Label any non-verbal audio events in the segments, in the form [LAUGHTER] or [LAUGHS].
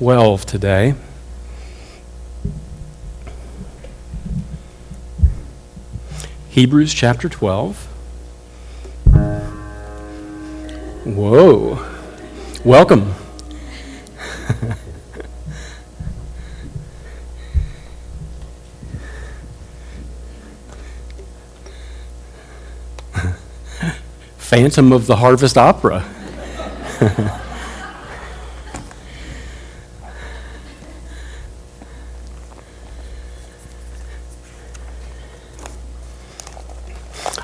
12 today. Hebrews chapter 12. Whoa. Welcome. [LAUGHS] Phantom of the Harvest Opera. [LAUGHS]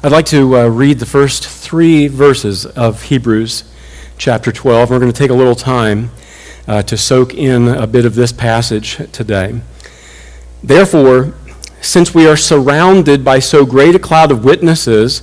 I'd like to uh, read the first three verses of Hebrews chapter 12. We're going to take a little time uh, to soak in a bit of this passage today. Therefore, since we are surrounded by so great a cloud of witnesses,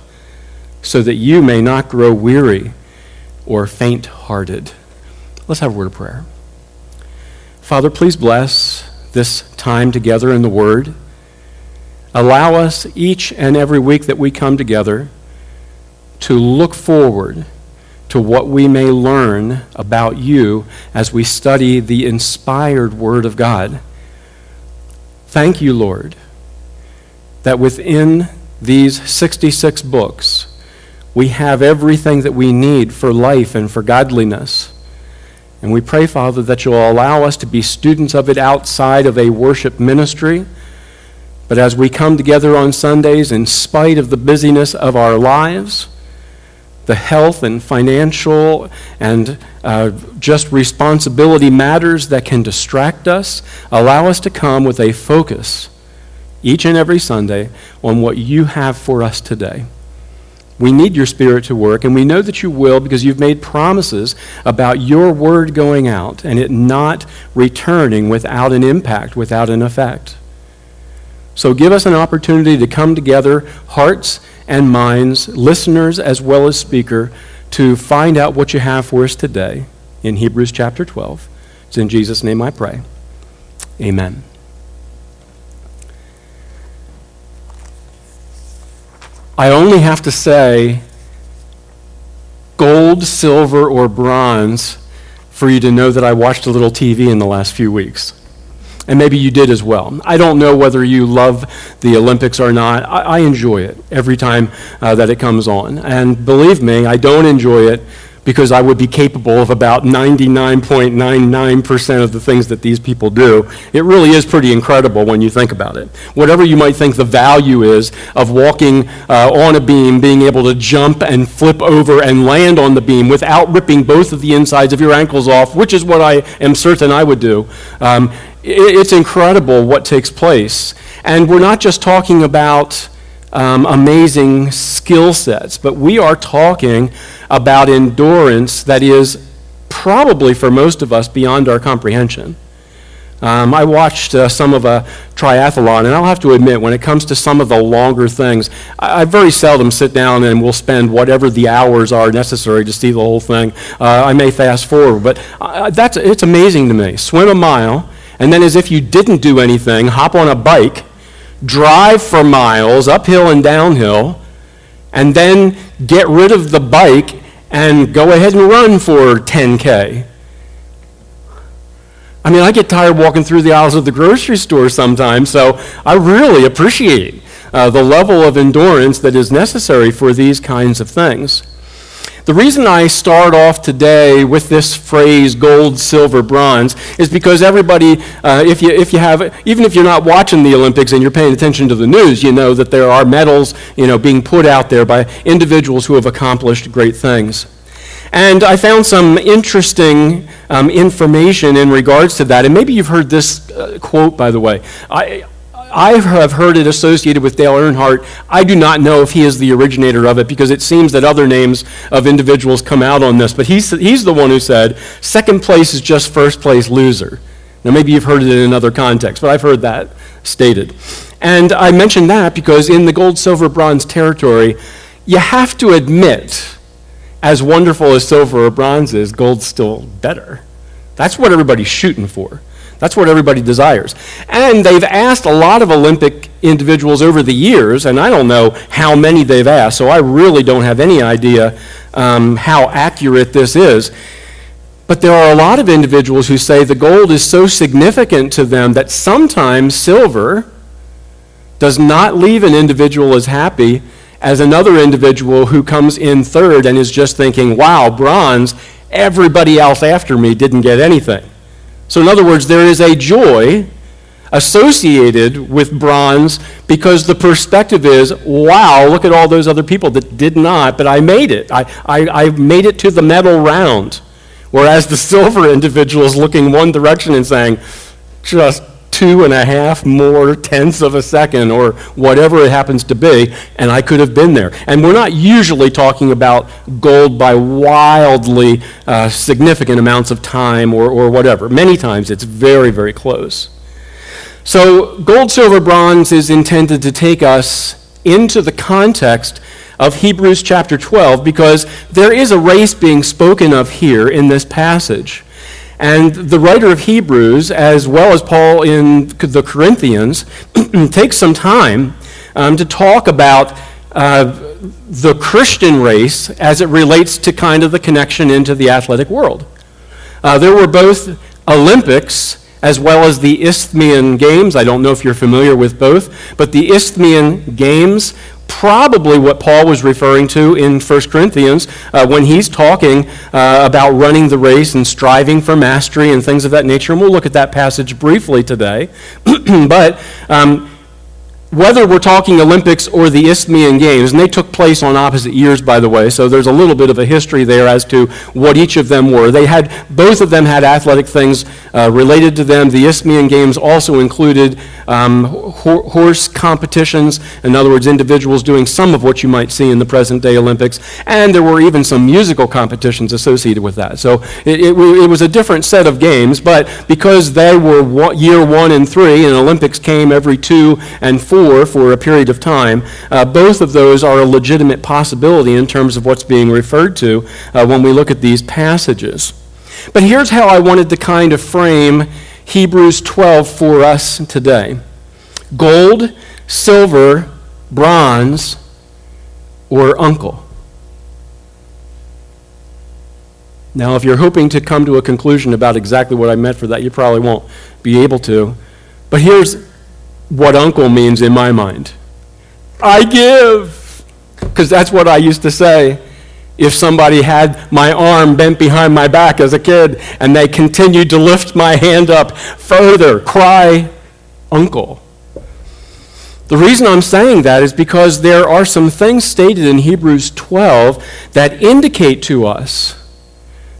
so that you may not grow weary or faint hearted. Let's have a word of prayer. Father, please bless this time together in the Word. Allow us each and every week that we come together to look forward to what we may learn about you as we study the inspired Word of God. Thank you, Lord, that within these 66 books, we have everything that we need for life and for godliness. And we pray, Father, that you'll allow us to be students of it outside of a worship ministry. But as we come together on Sundays, in spite of the busyness of our lives, the health and financial and uh, just responsibility matters that can distract us, allow us to come with a focus each and every Sunday on what you have for us today. We need your Spirit to work, and we know that you will because you've made promises about your word going out and it not returning without an impact, without an effect. So give us an opportunity to come together, hearts and minds, listeners as well as speaker, to find out what you have for us today in Hebrews chapter 12. It's in Jesus' name I pray. Amen. I only have to say gold, silver, or bronze for you to know that I watched a little TV in the last few weeks. And maybe you did as well. I don't know whether you love the Olympics or not. I, I enjoy it every time uh, that it comes on. And believe me, I don't enjoy it because I would be capable of about 99.99% of the things that these people do. It really is pretty incredible when you think about it. Whatever you might think the value is of walking uh, on a beam, being able to jump and flip over and land on the beam without ripping both of the insides of your ankles off, which is what I am certain I would do. Um, it, it's incredible what takes place. And we're not just talking about um, amazing skill sets, but we are talking about endurance that is probably for most of us beyond our comprehension. Um, I watched uh, some of a triathlon, and I'll have to admit, when it comes to some of the longer things, I, I very seldom sit down and will spend whatever the hours are necessary to see the whole thing. Uh, I may fast forward, but uh, that's, it's amazing to me. Swim a mile, and then as if you didn't do anything, hop on a bike drive for miles, uphill and downhill, and then get rid of the bike and go ahead and run for 10K. I mean, I get tired walking through the aisles of the grocery store sometimes, so I really appreciate uh, the level of endurance that is necessary for these kinds of things. The reason I start off today with this phrase gold, silver, bronze is because everybody, uh, if, you, if you have, even if you're not watching the Olympics and you're paying attention to the news, you know that there are medals you know, being put out there by individuals who have accomplished great things. And I found some interesting um, information in regards to that. And maybe you've heard this uh, quote, by the way. I, I have heard it associated with Dale Earnhardt. I do not know if he is the originator of it because it seems that other names of individuals come out on this. But he's, he's the one who said, second place is just first place loser. Now, maybe you've heard it in another context, but I've heard that stated. And I mention that because in the gold, silver, bronze territory, you have to admit, as wonderful as silver or bronze is, gold's still better. That's what everybody's shooting for. That's what everybody desires. And they've asked a lot of Olympic individuals over the years, and I don't know how many they've asked, so I really don't have any idea um, how accurate this is. But there are a lot of individuals who say the gold is so significant to them that sometimes silver does not leave an individual as happy as another individual who comes in third and is just thinking, wow, bronze, everybody else after me didn't get anything. So, in other words, there is a joy associated with bronze because the perspective is, wow, look at all those other people that did not, but I made it. I, I, I made it to the medal round. Whereas the [LAUGHS] silver individual is looking one direction and saying, just two and a half more tenths of a second or whatever it happens to be, and I could have been there. And we're not usually talking about gold by wildly uh, significant amounts of time or, or whatever. Many times it's very, very close. So, gold, silver, bronze is intended to take us into the context of Hebrews chapter 12 because there is a race being spoken of here in this passage. And the writer of Hebrews, as well as Paul in the Corinthians, [CLEARS THROAT] takes some time um, to talk about uh, the Christian race as it relates to kind of the connection into the athletic world. Uh, there were both Olympics as well as the Isthmian Games. I don't know if you're familiar with both, but the Isthmian Games probably what Paul was referring to in 1 Corinthians uh, when he's talking uh, about running the race and striving for mastery and things of that nature. And we'll look at that passage briefly today. [CLEARS THROAT] but um, whether we're talking Olympics or the Isthmian Games, and they took place on opposite years, by the way, so there's a little bit of a history there as to what each of them were. They had, both of them had athletic things uh, related to them. The Isthmian Games also included um, ho- horse competitions, in other words, individuals doing some of what you might see in the present day Olympics, and there were even some musical competitions associated with that. So it, it, it was a different set of games, but because they were one, year one and three, and Olympics came every two and four, for a period of time, uh, both of those are a legitimate possibility in terms of what's being referred to uh, when we look at these passages. But here's how I wanted to kind of frame Hebrews 12 for us today gold, silver, bronze, or uncle. Now, if you're hoping to come to a conclusion about exactly what I meant for that, you probably won't be able to. But here's what uncle means in my mind. I give. Because that's what I used to say if somebody had my arm bent behind my back as a kid and they continued to lift my hand up further, cry, uncle. The reason I'm saying that is because there are some things stated in Hebrews 12 that indicate to us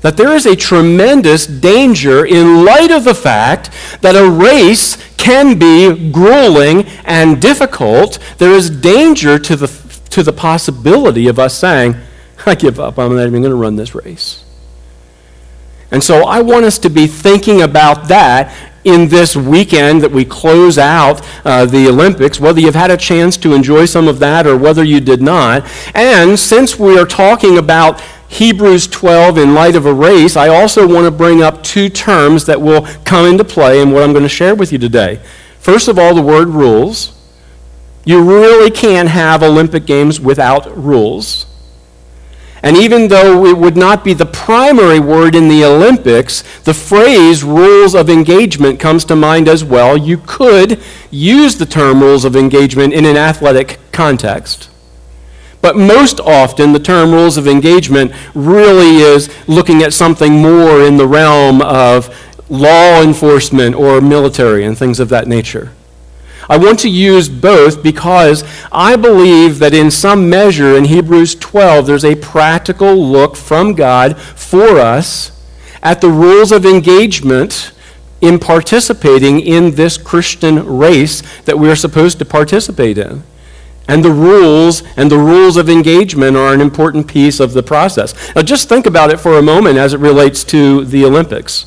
that there is a tremendous danger in light of the fact that a race can be grueling and difficult. There is danger to the, to the possibility of us saying, I give up, I'm not even going to run this race. And so I want us to be thinking about that in this weekend that we close out uh, the Olympics, whether you've had a chance to enjoy some of that or whether you did not. And since we are talking about Hebrews 12 in light of a race, I also want to bring up two terms that will come into play in what I'm going to share with you today. First of all, the word rules. You really can't have Olympic Games without rules. And even though it would not be the primary word in the Olympics, the phrase rules of engagement comes to mind as well. You could use the term rules of engagement in an athletic context. But most often, the term rules of engagement really is looking at something more in the realm of law enforcement or military and things of that nature. I want to use both because I believe that in some measure in Hebrews 12, there's a practical look from God for us at the rules of engagement in participating in this Christian race that we are supposed to participate in. And the rules and the rules of engagement are an important piece of the process. Now, just think about it for a moment as it relates to the Olympics.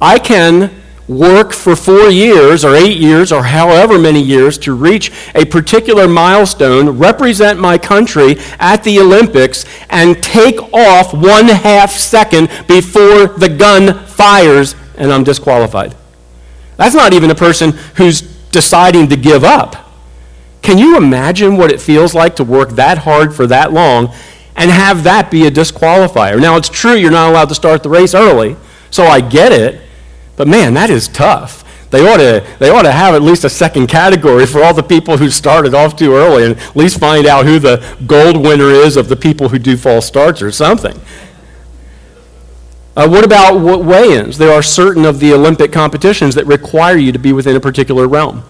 I can work for four years or eight years or however many years to reach a particular milestone, represent my country at the Olympics, and take off one half second before the gun fires and I'm disqualified. That's not even a person who's deciding to give up. Can you imagine what it feels like to work that hard for that long and have that be a disqualifier? Now, it's true you're not allowed to start the race early, so I get it. But man, that is tough. They ought, to, they ought to have at least a second category for all the people who started off too early and at least find out who the gold winner is of the people who do false starts or something. Uh, what about weigh ins? There are certain of the Olympic competitions that require you to be within a particular realm.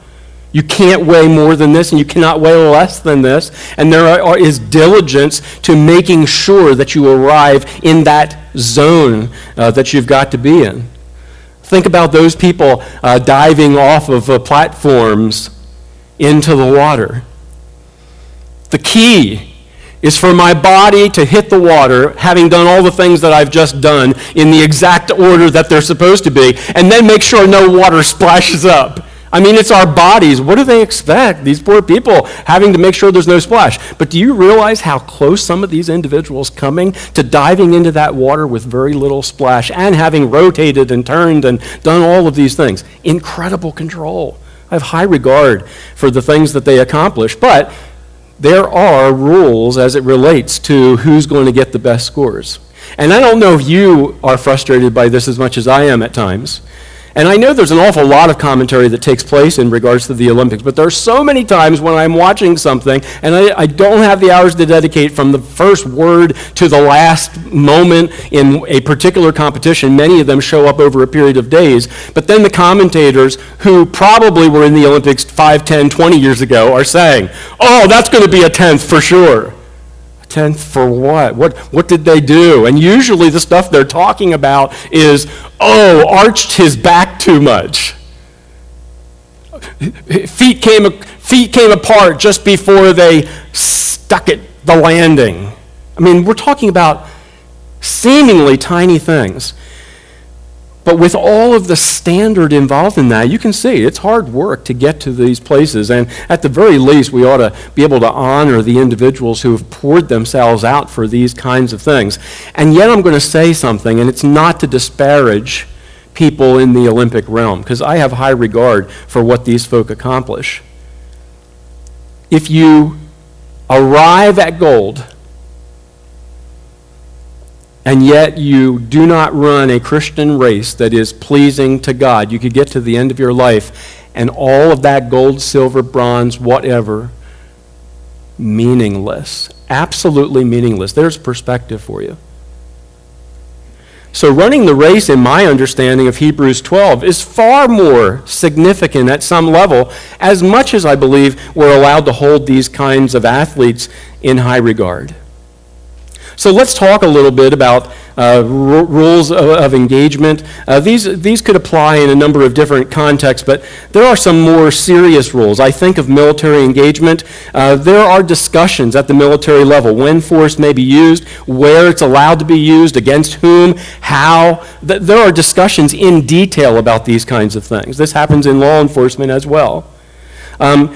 You can't weigh more than this, and you cannot weigh less than this. And there are, is diligence to making sure that you arrive in that zone uh, that you've got to be in. Think about those people uh, diving off of uh, platforms into the water. The key is for my body to hit the water, having done all the things that I've just done in the exact order that they're supposed to be, and then make sure no water [LAUGHS] splashes up. I mean, it's our bodies. What do they expect? These poor people having to make sure there's no splash. But do you realize how close some of these individuals coming to diving into that water with very little splash and having rotated and turned and done all of these things? Incredible control. I have high regard for the things that they accomplish, but there are rules as it relates to who's going to get the best scores. And I don't know if you are frustrated by this as much as I am at times. And I know there's an awful lot of commentary that takes place in regards to the Olympics, but there are so many times when I'm watching something and I, I, don't have the hours to dedicate from the first word to the last moment in a particular competition. Many of them show up over a period of days. But then the commentators, who probably were in the Olympics 5, 10, 20 years ago, are saying, oh, that's going to be a 10th for sure tenth for what? What what did they do? And usually the stuff they're talking about is, oh, arched his back too much. Feet came feet came apart just before they stuck at the landing. I mean, we're talking about seemingly tiny things. But with all of the standard involved in that, you can see it's hard work to get to these places. And at the very least, we ought to be able to honor the individuals who have poured themselves out for these kinds of things. And yet, I'm going to say something, and it's not to disparage people in the Olympic realm, because I have high regard for what these folk accomplish. If you arrive at gold, and yet you do not run a Christian race that is pleasing to God. You could get to the end of your life and all of that gold, silver, bronze, whatever, meaningless. Absolutely meaningless. There's perspective for you. So, running the race, in my understanding of Hebrews 12, is far more significant at some level, as much as I believe we're allowed to hold these kinds of athletes in high regard. So let's talk a little bit about uh, r- rules of, of engagement. Uh, these, these could apply in a number of different contexts, but there are some more serious rules. I think of military engagement. Uh, there are discussions at the military level when force may be used, where it's allowed to be used, against whom, how. Th- there are discussions in detail about these kinds of things. This happens in law enforcement as well. Um,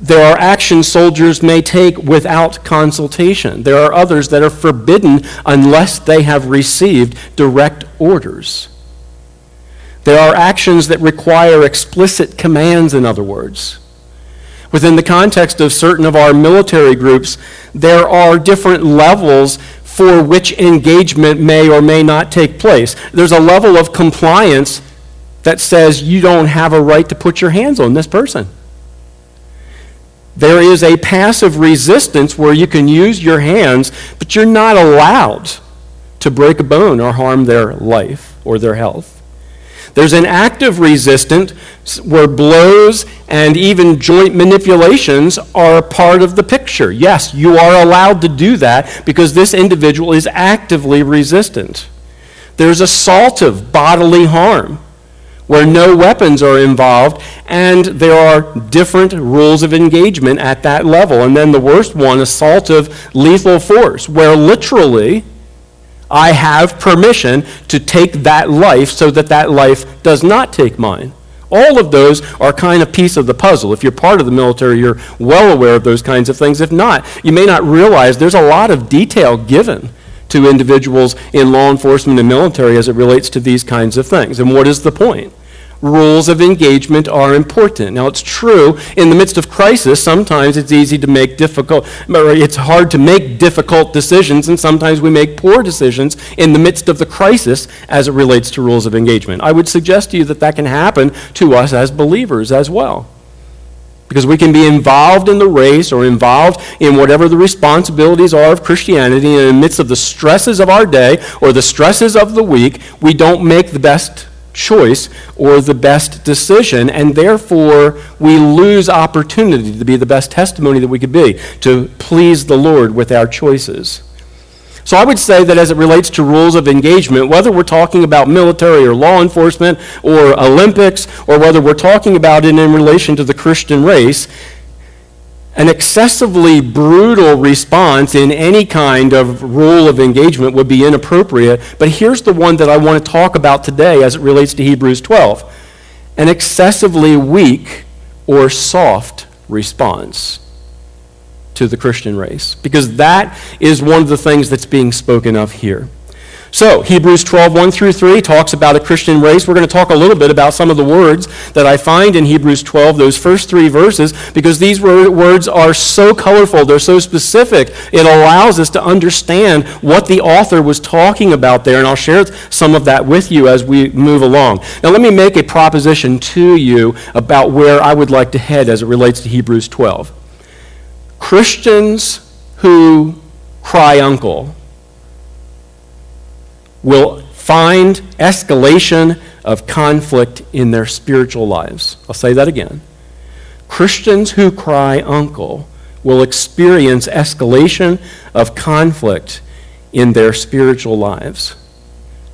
there are actions soldiers may take without consultation. There are others that are forbidden unless they have received direct orders. There are actions that require explicit commands, in other words. Within the context of certain of our military groups, there are different levels for which engagement may or may not take place. There's a level of compliance that says you don't have a right to put your hands on this person. There is a passive resistance where you can use your hands, but you're not allowed to break a bone or harm their life or their health. There's an active resistance where blows and even joint manipulations are a part of the picture. Yes, you are allowed to do that because this individual is actively resistant. There's assaultive bodily harm where no weapons are involved, and there are different rules of engagement at that level. And then the worst one, assaultive lethal force, where literally I have permission to take that life so that that life does not take mine. All of those are kind of piece of the puzzle. If you're part of the military, you're well aware of those kinds of things. If not, you may not realize there's a lot of detail given to individuals in law enforcement and military as it relates to these kinds of things. And what is the point? rules of engagement are important. Now, it's true, in the midst of crisis, sometimes it's easy to make difficult, it's hard to make difficult decisions, and sometimes we make poor decisions in the midst of the crisis as it relates to rules of engagement. I would suggest to you that that can happen to us as believers as well. Because we can be involved in the race or involved in whatever the responsibilities are of Christianity, and in the midst of the stresses of our day or the stresses of the week, we don't make the best choice or the best decision, and therefore we lose opportunity to be the best testimony that we could be, to please the Lord with our choices. So I would say that as it relates to rules of engagement, whether we're talking about military or law enforcement or Olympics, or whether we're talking about it in relation to the Christian race, an excessively brutal response in any kind of rule of engagement would be inappropriate. But here's the one that I want to talk about today as it relates to Hebrews 12 an excessively weak or soft response to the Christian race. Because that is one of the things that's being spoken of here. So, Hebrews 12, 1 through 3 talks about a Christian race. We're going to talk a little bit about some of the words that I find in Hebrews 12, those first three verses, because these words are so colorful, they're so specific. It allows us to understand what the author was talking about there, and I'll share some of that with you as we move along. Now, let me make a proposition to you about where I would like to head as it relates to Hebrews 12. Christians who cry uncle will find escalation of conflict in their spiritual lives. I'll say that again. Christians who cry uncle will experience escalation of conflict in their spiritual lives.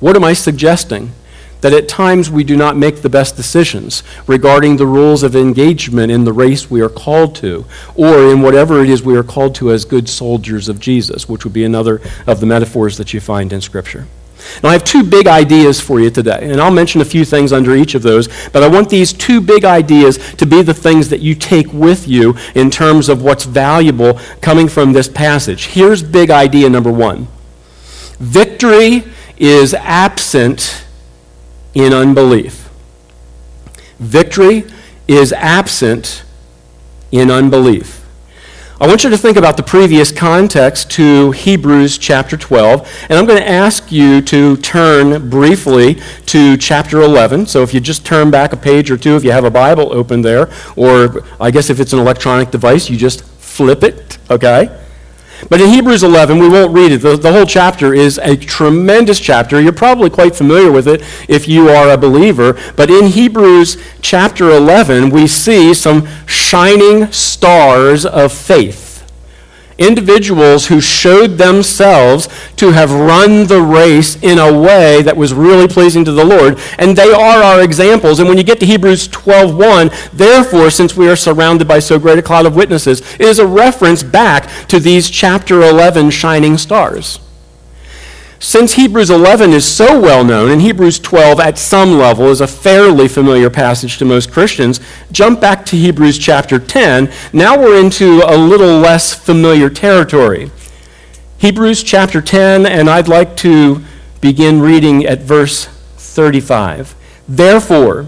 What am I suggesting? That at times we do not make the best decisions regarding the rules of engagement in the race we are called to, or in whatever it is we are called to as good soldiers of Jesus, which would be another of the metaphors that you find in Scripture. Now, I have two big ideas for you today, and I'll mention a few things under each of those, but I want these two big ideas to be the things that you take with you in terms of what's valuable coming from this passage. Here's big idea number one victory is absent in unbelief. Victory is absent in unbelief. I want you to think about the previous context to Hebrews chapter 12, and I'm going to ask you to turn briefly to chapter 11. So if you just turn back a page or two, if you have a Bible open there, or I guess if it's an electronic device, you just flip it, okay? But in Hebrews 11, we won't read it. The, the, whole chapter is a tremendous chapter. You're probably quite familiar with it if you are a believer. But in Hebrews chapter 11, we see some shining stars of faith individuals who showed themselves to have run the race in a way that was really pleasing to the Lord. And they are our examples. And when you get to Hebrews 12:1, therefore, since we are surrounded by so great a cloud of witnesses, it is a reference back to these chapter 11 shining stars. Since Hebrews 11 is so well known, and Hebrews 12 at some level is a fairly familiar passage to most Christians, jump back to Hebrews chapter 10. Now we're into a little less familiar territory. Hebrews chapter 10, and I'd like to begin reading at verse 35. Therefore,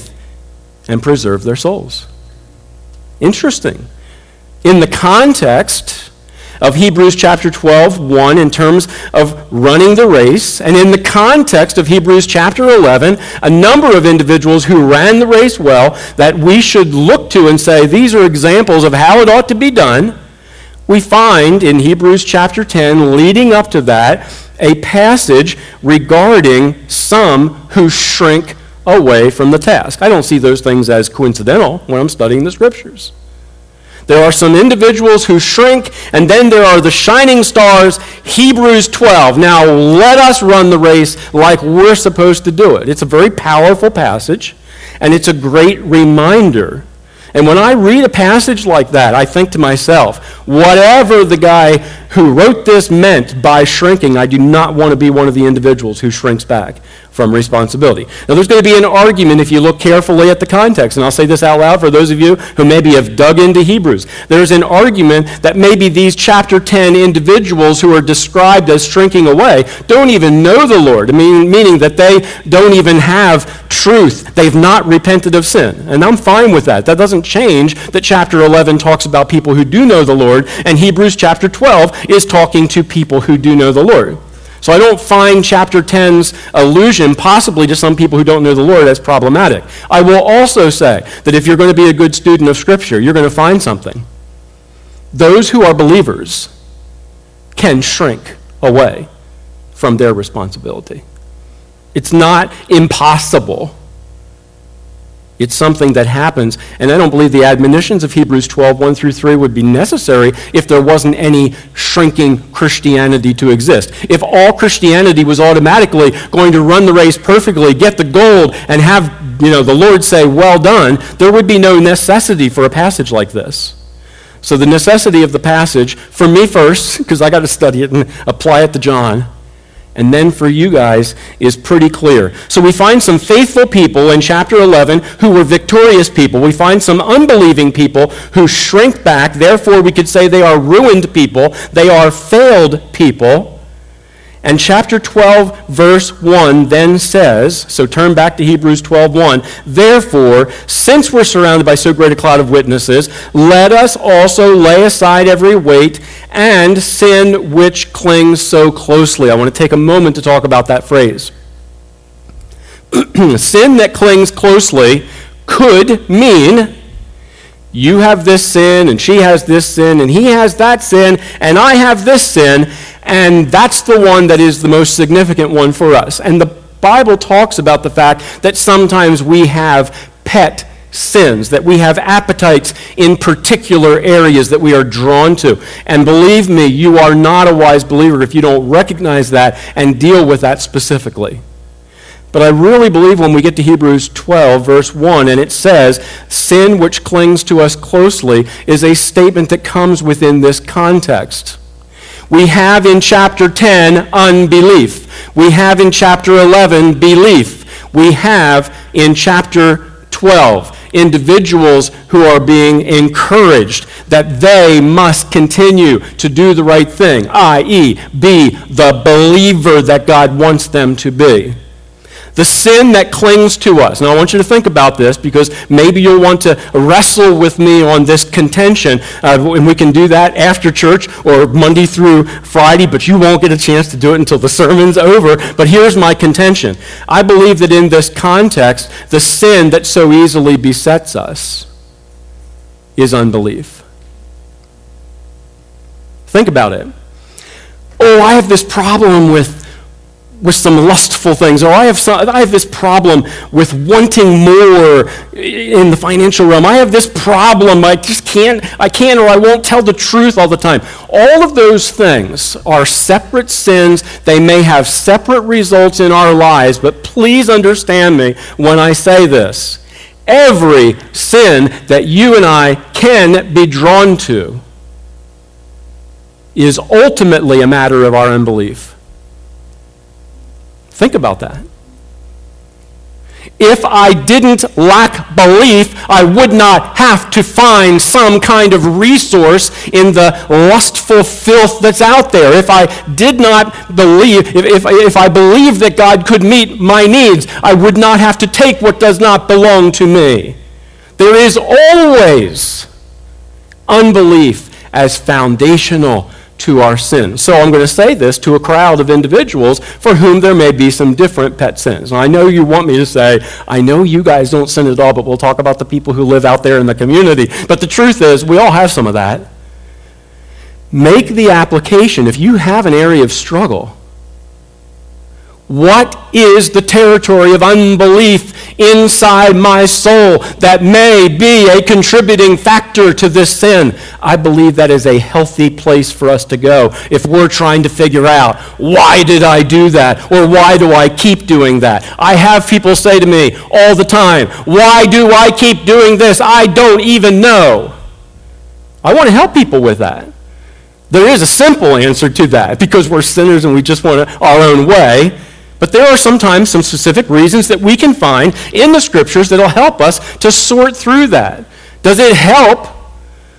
and preserve their souls. Interesting. In the context of Hebrews chapter 12, 1, in terms of running the race, and in the context of Hebrews chapter 11, a number of individuals who ran the race well that we should look to and say, these are examples of how it ought to be done. We find in Hebrews chapter 10, leading up to that, a passage regarding some who shrink away from the task. I don't see those things as coincidental when I'm studying the scriptures. There are some individuals who shrink, and then there are the shining stars, Hebrews 12. Now, let us run the race like we're supposed to do it. It's a very powerful passage, and it's a great reminder and when I read a passage like that, I think to myself, whatever the guy who wrote this meant by shrinking, I do not want to be one of the individuals who shrinks back from responsibility. Now, there's going to be an argument if you look carefully at the context, and I'll say this out loud for those of you who maybe have dug into Hebrews. There's an argument that maybe these chapter 10 individuals who are described as shrinking away don't even know the Lord, meaning that they don't even have truth. They've not repented of sin. And I'm fine with that. That doesn't change that chapter 11 talks about people who do know the Lord, and Hebrews chapter 12 is talking to people who do know the Lord. So I don't find chapter 10's allusion, possibly to some people who don't know the Lord, as problematic. I will also say that if you're going to be a good student of Scripture, you're going to find something. Those who are believers can shrink away from their responsibility. It's not impossible. It's something that happens, and I don't believe the admonitions of Hebrews 12, 1 through 3 would be necessary if there wasn't any shrinking Christianity to exist. If all Christianity was automatically going to run the race perfectly, get the gold, and have you know, the Lord say, Well done, there would be no necessity for a passage like this. So, the necessity of the passage, for me first, [LAUGHS] because I got to study it and apply it to John, and then for you guys is pretty clear. So we find some faithful people in chapter 11 who were victorious people. We find some unbelieving people who shrink back. Therefore, we could say they are ruined people. They are failed people. And chapter 12, verse 1 then says, so turn back to Hebrews 12, 1. Therefore, since we're surrounded by so great a cloud of witnesses, let us also lay aside every weight and sin which clings so closely. I want to take a moment to talk about that phrase. [CLEARS THROAT] sin that clings closely could mean you have this sin, and she has this sin, and he has that sin, and I have this sin, and that's the one that is the most significant one for us. And the Bible talks about the fact that sometimes we have pet sins, that we have appetites in particular areas that we are drawn to. And believe me, you are not a wise believer if you don't recognize that and deal with that specifically. But I really believe when we get to Hebrews 12, verse 1, and it says, Sin which clings to us closely, is a statement that comes within this context. We have in chapter 10 unbelief. We have in chapter 11 belief. We have in chapter 12 individuals who are being encouraged that they must continue to do the right thing, i.e., be the believer that God wants them to be. The sin that clings to us. Now, I want you to think about this because maybe you'll want to wrestle with me on this contention. Uh, and we can do that after church or Monday through Friday, but you won't get a chance to do it until the sermon's over. But here's my contention I believe that in this context, the sin that so easily besets us is unbelief. Think about it. Oh, I have this problem with with some lustful things, or I have, some, I have this problem with wanting more in the financial realm. I have this problem. I just can't, I can't, or I won't tell the truth all the time. All of those things are separate sins. They may have separate results in our lives, but please understand me when I say this. Every sin that you and I can be drawn to is ultimately a matter of our unbelief. Think about that. If I didn't lack belief, I would not have to find some kind of resource in the lustful filth that's out there. If I did not believe, if, if, if I believed that God could meet my needs, I would not have to take what does not belong to me. There is always unbelief as foundational to our sin. So I'm going to say this to a crowd of individuals for whom there may be some different pet sins. I know you want me to say, I know you guys don't sin at all, but we'll talk about the people who live out there in the community. But the truth is, we all have some of that. Make the application. If you have an area of struggle, What is the territory of unbelief inside my soul that may be a contributing factor to this sin? I believe that is a healthy place for us to go if we're trying to figure out why did I do that or why do I keep doing that? I have people say to me all the time, Why do I keep doing this? I don't even know. I want to help people with that. There is a simple answer to that because we're sinners and we just want our own way. But there are sometimes some specific reasons that we can find in the scriptures that'll help us to sort through that. Does it help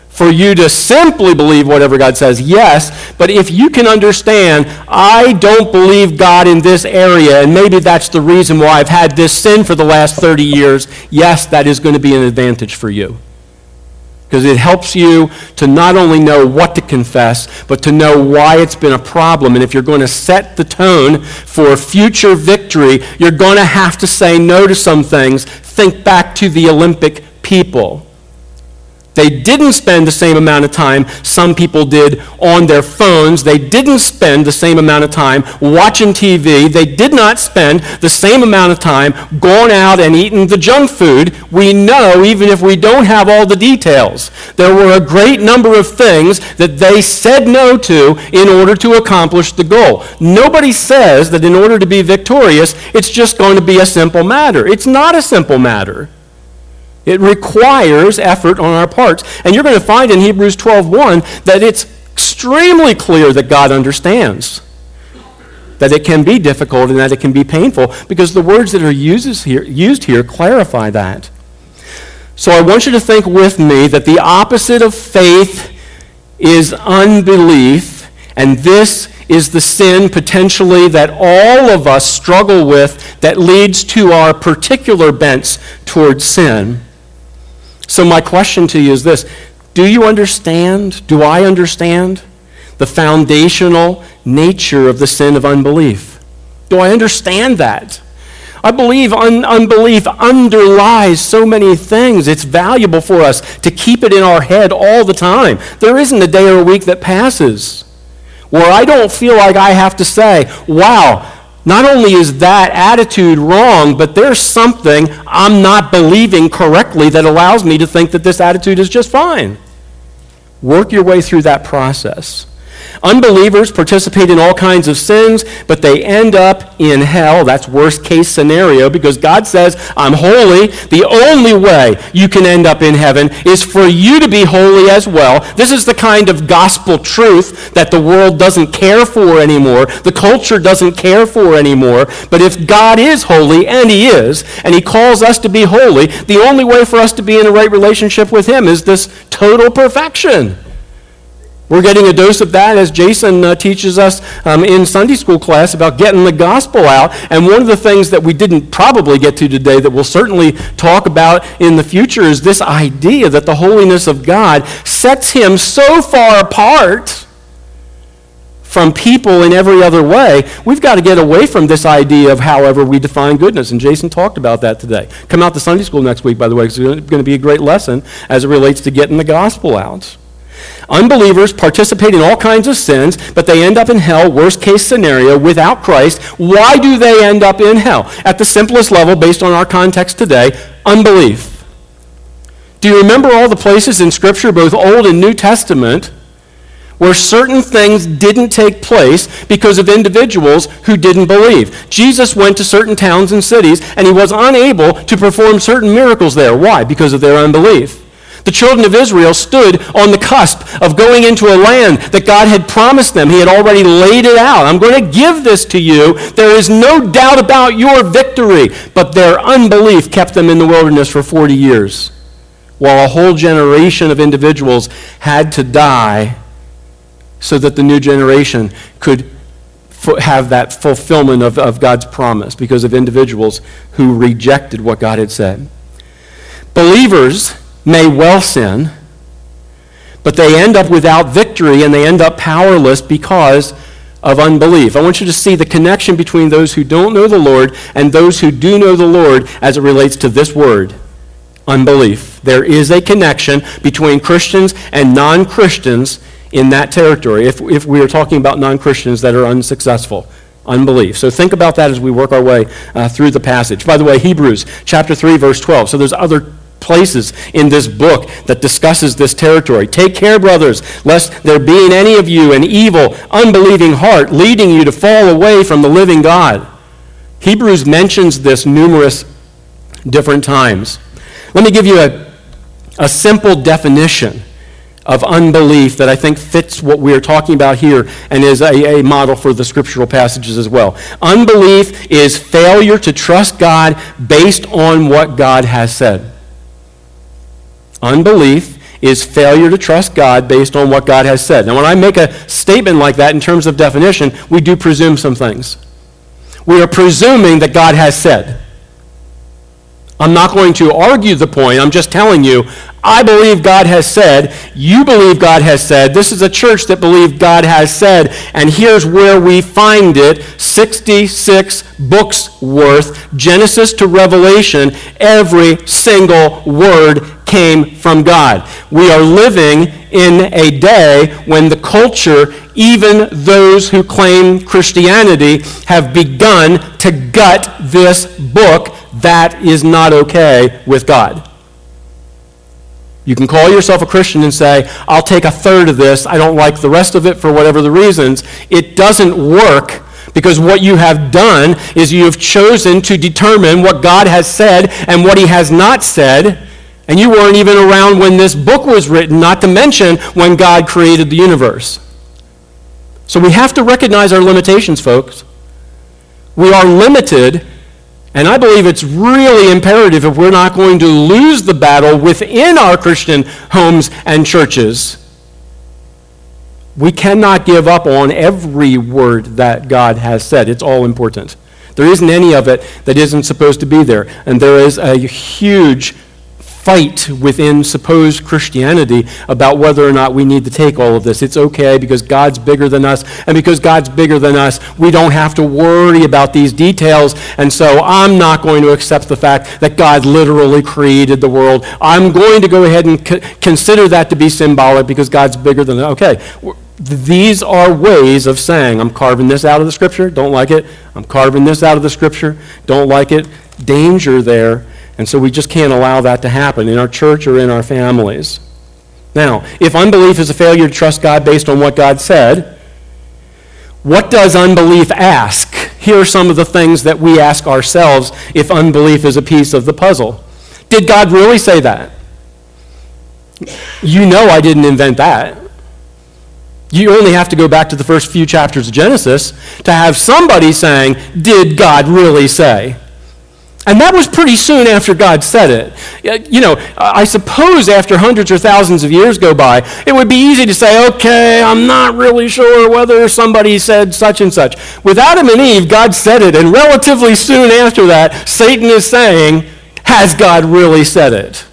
for you to simply believe whatever God says? Yes. But if you can understand, I don't believe God in this area, and maybe that's the reason why I've had this sin for the last 30 years, yes, that is going to be an advantage for you because it helps you to not only know what to confess, but to know why it's been a problem. And if you're going to set the tone for future victory, you're going to have to say no to some things. Think back to the Olympic people. They didn't spend the same amount of time some people did on their phones. They didn't spend the same amount of time watching TV. They did not spend the same amount of time going out and eating the junk food. We know, even if we don't have all the details, there were a great number of things that they said no to in order to accomplish the goal. Nobody says that in order to be victorious, it's just going to be a simple matter. It's not a simple matter. It requires effort on our parts. And you're going to find in Hebrews 12:1 that it's extremely clear that God understands that it can be difficult and that it can be painful because the words that are used here, used here clarify that. So I want you to think with me that the opposite of faith is unbelief, and this is the sin potentially that all of us struggle with that leads to our particular bents towards sin. So, my question to you is this Do you understand? Do I understand the foundational nature of the sin of unbelief? Do I understand that? I believe un- unbelief underlies so many things. It's valuable for us to keep it in our head all the time. There isn't a day or a week that passes where I don't feel like I have to say, wow, not only is that attitude wrong, but there's something I'm not believing correctly that allows me to think that this attitude is just fine. Work your way through that process. Unbelievers participate in all kinds of sins, but they end up in hell. That's worst case scenario because God says, I'm holy. The only way you can end up in heaven is for you to be holy as well. This is the kind of gospel truth that the world doesn't care for anymore, the culture doesn't care for anymore. But if God is holy, and He is, and He calls us to be holy, the only way for us to be in a right relationship with Him is this total perfection. We're getting a dose of that as Jason uh, teaches us um, in Sunday school class about getting the gospel out. And one of the things that we didn't probably get to today that we'll certainly talk about in the future is this idea that the holiness of God sets him so far apart from people in every other way, we've got to get away from this idea of however we define goodness. And Jason talked about that today. Come out to Sunday school next week, by the way, because it's going to be a great lesson as it relates to getting the gospel out. Unbelievers participate in all kinds of sins, but they end up in hell, worst case scenario, without Christ. Why do they end up in hell? At the simplest level, based on our context today, unbelief. Do you remember all the places in Scripture, both Old and New Testament, where certain things didn't take place because of individuals who didn't believe. Jesus went to certain towns and cities and he was unable to perform certain miracles there. Why? Because of their unbelief. The children of Israel stood on the cusp of going into a land that God had promised them. He had already laid it out. I'm going to give this to you. There is no doubt about your victory. But their unbelief kept them in the wilderness for 40 years, while a whole generation of individuals had to die so that the new generation could have that fulfillment of, of God's promise because of individuals who rejected what God had said. Believers may well sin, but they end up without victory and they end up powerless because of unbelief. I want you to see the connection between those who don't know the Lord and those who do know the Lord as it relates to this word unbelief. There is a connection between Christians and non Christians in that territory if, if we are talking about non Christians that are unsuccessful. unbelief. So think about that as we work our way uh, through the passage. By the way, Hebrews chapter 3 verse 12. So there's other places in this book that discusses this territory. Take care, brothers, lest there be in any of you an evil, unbelieving heart leading you to fall away from the living God. Hebrews mentions this numerous different times. Let me give you a, a simple definition of unbelief that I think fits what we are talking about here and is a, a, model for the scriptural passages as well. Unbelief is failure to trust God based on what God has said. Unbelief is failure to trust God based on what God has said. Now, when I make a statement like that in terms of definition, we do presume some things. We are presuming that God has said. I'm not going to argue the point. I'm just telling you, I believe God has said. You believe God has said. This is a church that believes God has said. And here's where we find it 66 books worth, Genesis to Revelation. Every single word came from God. We are living in a day when the culture, even those who claim Christianity, have begun to gut this book that is not okay with God. You can call yourself a Christian and say, I'll take a third of this. I don't like the rest of it for whatever the reasons. It doesn't work because what you have done is you have chosen to determine what God has said and what he has not said. And you weren't even around when this book was written, not to mention when God created the universe. So we have to recognize our limitations, folks. We are limited and I believe it's really imperative if we're not going to lose the battle within our Christian homes and churches. We cannot give up on every word that God has said. It's all important. There isn't any of it that isn't supposed to be there. And there is a huge fight within supposed Christianity about whether or not we need to take all of this. It's okay because God's bigger than us, and because God's bigger than us, we don't have to worry about these details. And so I'm not going to accept the fact that God literally created the world. I'm going to go ahead and consider that to be symbolic because God's bigger than okay. These are ways of saying, I'm carving this out of the scripture, don't like it. I'm carving this out of the scripture, don't like it. Danger there and so we just can't allow that to happen in our church or in our families. Now, if unbelief is a failure to trust God based on what God said, what does unbelief ask? Here are some of the things that we ask ourselves if unbelief is a piece of the puzzle. Did God really say that? You know I didn't invent that. You only have to go back to the first few chapters of Genesis to have somebody saying, Did God really say? And that was pretty soon after God said it. You know, I suppose after hundreds or thousands of years go by, it would be easy to say, okay, I'm not really sure whether somebody said such and such. With Adam and Eve, God said it, and relatively soon after that, Satan is saying, has God really said it?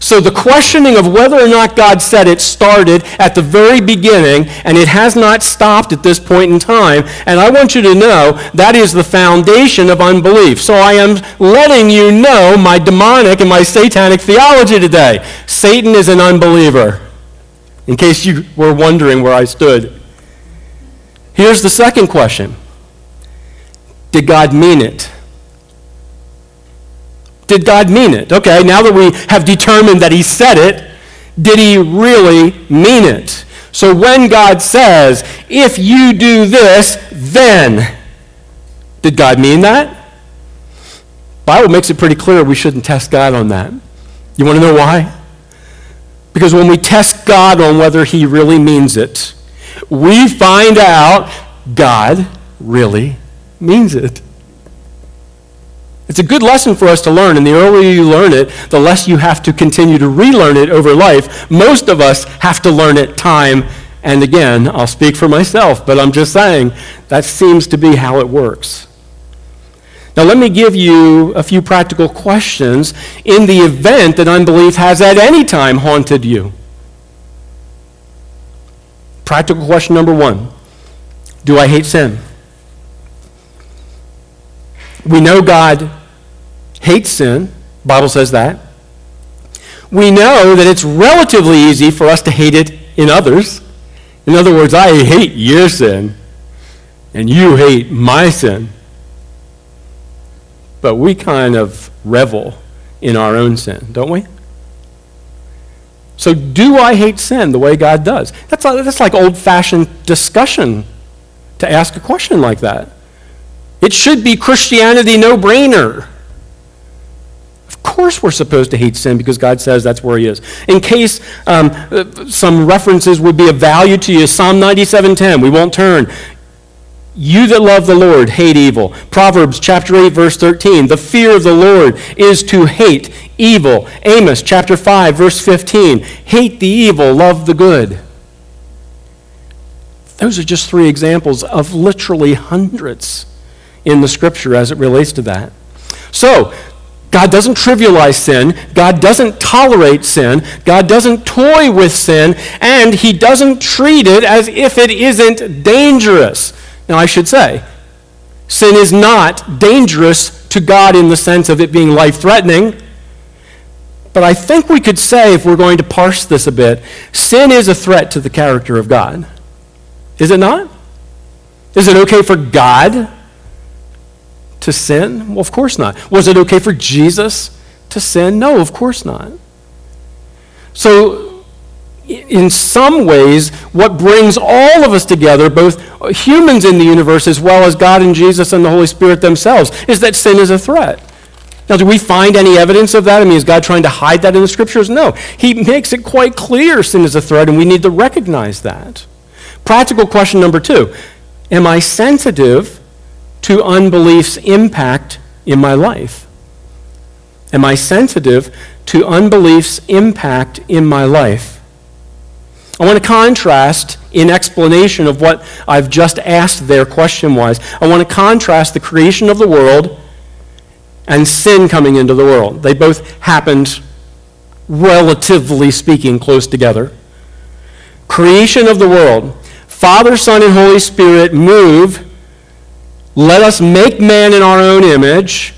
So the questioning of whether or not God said it started at the very beginning, and it has not stopped at this point in time. And I want you to know that is the foundation of unbelief. So I am letting you know my demonic and my satanic theology today. Satan is an unbeliever, in case you were wondering where I stood. Here's the second question Did God mean it? Did God mean it? Okay, now that we have determined that He said it, did He really mean it? So when God says, if you do this, then, did God mean that? Bible makes it pretty clear we shouldn't test God on that. You want to know why? Because when we test God on whether he really means it, we find out God really means it. It's a good lesson for us to learn, and the earlier you learn it, the less you have to continue to relearn it over life. Most of us have to learn it time and again. I'll speak for myself, but I'm just saying that seems to be how it works. Now, let me give you a few practical questions in the event that unbelief has at any time haunted you. Practical question number one Do I hate sin? We know God hates sin. Bible says that. We know that it's relatively easy for us to hate it in others. In other words, I hate your sin. and you hate my sin. But we kind of revel in our own sin, don't we? So, do I hate sin the way God does? That's like, that's like old fashioned discussion to ask a question like that. It should be Christianity no brainer. Of course, we're supposed to hate sin because God says that's where He is. In case um, some references would be of value to you, Psalm 97:10. We won't turn. You that love the Lord hate evil. Proverbs chapter 8 verse 13. The fear of the Lord is to hate evil. Amos chapter 5 verse 15. Hate the evil, love the good. Those are just three examples of literally hundreds in the scripture as it relates to that. So, God doesn't trivialize sin. God doesn't tolerate sin. God doesn't toy with sin. And He doesn't treat it as if it isn't dangerous. Now, I should say, sin is not dangerous to God in the sense of it being life threatening. But I think we could say, if we're going to parse this a bit, sin is a threat to the character of God. Is it not? Is it okay for God to sin? Well, of course not. Was it okay for Jesus to sin? No, of course not. So, in some ways, what brings all of us together, both humans in the universe as well as God and Jesus and the Holy Spirit themselves, is that sin is a threat. Now, do we find any evidence of that? I mean, is God trying to hide that in the scriptures? No. He makes it quite clear sin is a threat, and we need to recognize that. Practical question number two Am I sensitive to unbelief's impact in my life? Am I sensitive to unbelief's impact in my life? I want to contrast, in explanation of what I've just asked there question wise, I want to contrast the creation of the world and sin coming into the world. They both happened, relatively speaking, close together. Creation of the world. Father, Son, and Holy Spirit move. Let us make man in our own image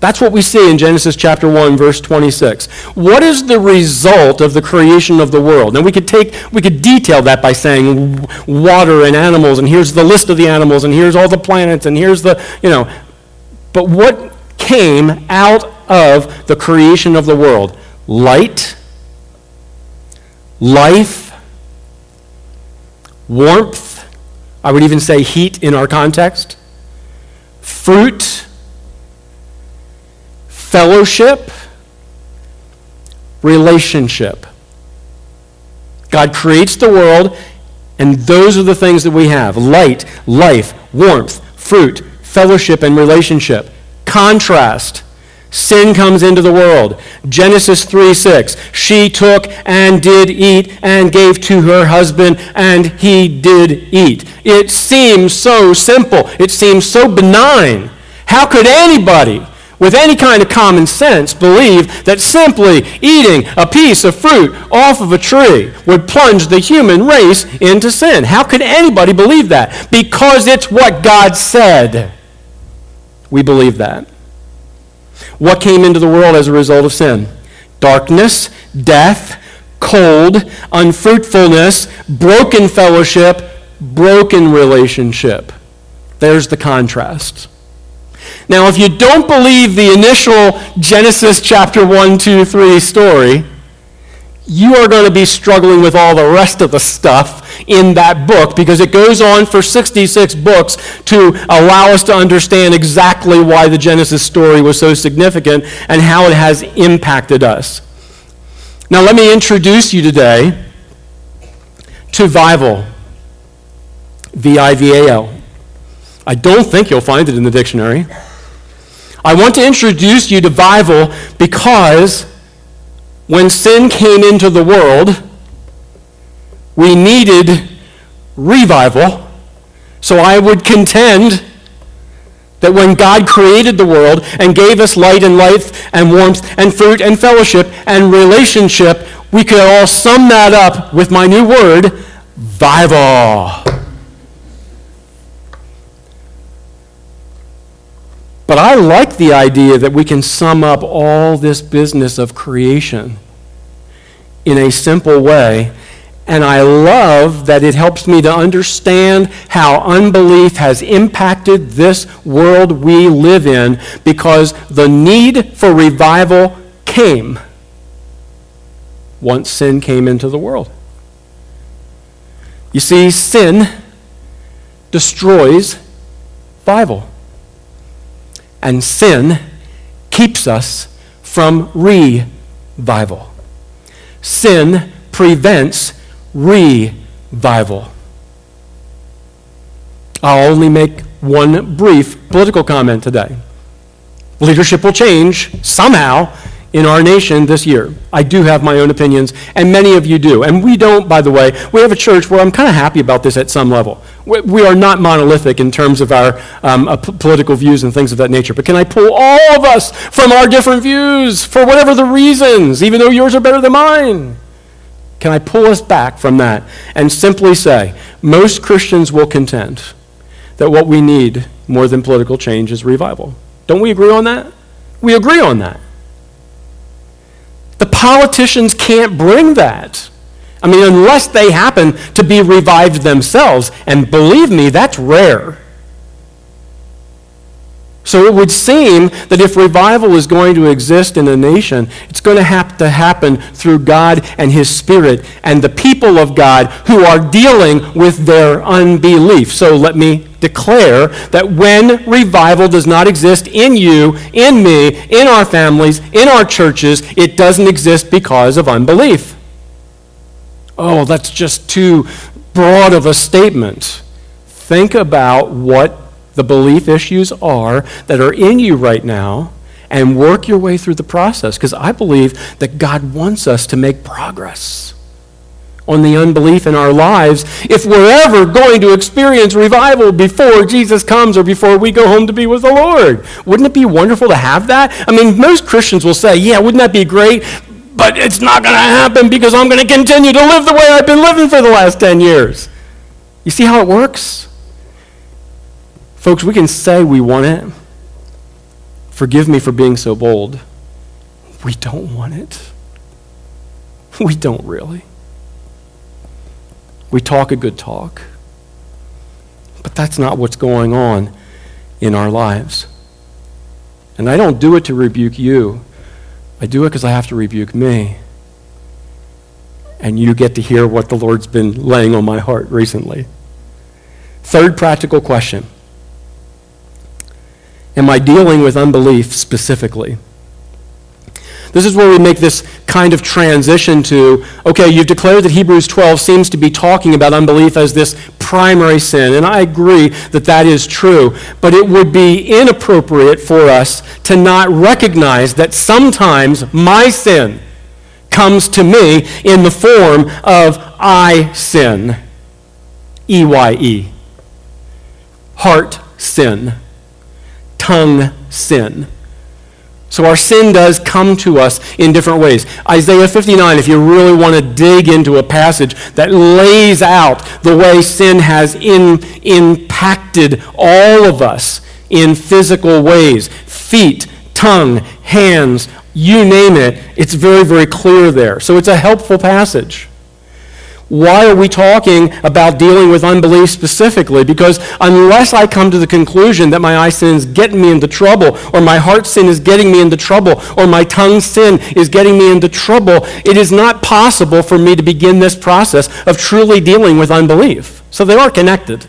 that's what we see in Genesis chapter 1 verse 26. What is the result of the creation of the world? Now we could take we could detail that by saying water and animals and here's the list of the animals and here's all the planets and here's the, you know, but what came out of the creation of the world? Light, life, warmth, I would even say heat in our context, fruit, fellowship, relationship. God creates the world, and those are the things that we have light, life, warmth, fruit, fellowship, and relationship. Contrast. Sin comes into the world. Genesis 3 6. She took and did eat and gave to her husband, and he did eat. It seems so simple. It seems so benign. How could anybody with any kind of common sense, believe that simply eating a piece of fruit off of a tree would plunge the human race into sin. How could anybody believe that? Because it's what God said. We believe that. What came into the world as a result of sin? Darkness, death, cold, unfruitfulness, broken fellowship, broken relationship. There's the contrast. Now, if you don't believe the initial Genesis chapter 1, 2, 3 story, you are going to be struggling with all the rest of the stuff in that book because it goes on for 66 books to allow us to understand exactly why the Genesis story was so significant and how it has impacted us. Now, let me introduce you today to Vival. V I V A L. I don't think you'll find it in the dictionary. I want to introduce you to Vival because when sin came into the world, we needed revival. So I would contend that when God created the world and gave us light and life and warmth and fruit and fellowship and relationship, we could all sum that up with my new word, Vival. But I like the idea that we can sum up all this business of creation in a simple way And I love that it helps me to understand how unbelief has impacted this world we live in because the need for revival came once sin came into the world. You see, sin destroys revival. And sin keeps us from revival. Sin prevents revival. I'll only make one brief political comment today. Leadership will change somehow in our nation this year. I do have my own opinions, and many of you do. And we don't, by the way, we have a church where I'm kind of happy about this at some level. We, are not monolithic in terms of our um, uh, political views and things of that nature. But can I pull all of us from our different views for whatever the reasons, even though yours are better than mine? Can I pull us back from that and simply say, most Christians will contend that what we need more than political change is revival? Don't we agree on that? We agree on that. The politicians can't bring that. I mean, unless they happen to be revived themselves. And believe me, that's rare. So it would seem that if revival is going to exist in a nation, it's going to have to happen through God and His Spirit and the people of God who are dealing with their unbelief. So let me declare that when revival does not exist in you, in me, in our families, in our churches, it doesn't exist because of unbelief. Oh, that's just too broad of a statement. Think about what the belief issues are that are in you right now and work your way through the process because I believe that God wants us to make progress on the unbelief in our lives if we're ever going to experience revival before Jesus comes or before we go home to be with the Lord. Wouldn't it be wonderful to have that? I mean, most Christians will say, yeah, wouldn't that be great? But it's not going to happen because I'm going to continue to live the way I've been living for the last 10 years. You see how it works? Folks, we can say we want it. Forgive me for being so bold. We don't want it. We don't really. We talk a good talk. But that's not what's going on in our lives. And I don't do it to rebuke you. I do it because I have to rebuke me. And you get to hear what the Lord's been laying on my heart recently. Third practical question am I dealing with unbelief specifically? This is where we make this kind of transition to okay, you've declared that Hebrews 12 seems to be talking about unbelief as this primary sin, and I agree that that is true, but it would be inappropriate for us to not recognize that sometimes my sin comes to me in the form of I sin. E Y E. Heart sin tongue sin. So our sin does come to us in different ways. Isaiah 59, if you really want to dig into a passage that lays out the way sin has in, impacted all of us in physical ways feet, tongue, hands, you name it, it's very, very clear there. So it's a helpful passage. Why are we talking about dealing with unbelief specifically? Because unless I come to the conclusion that my eye sin is getting me into trouble, or my heart sin is getting me into trouble, or my tongue sin is getting me into trouble, it is not possible for me to begin this process of truly dealing with unbelief. So they are connected.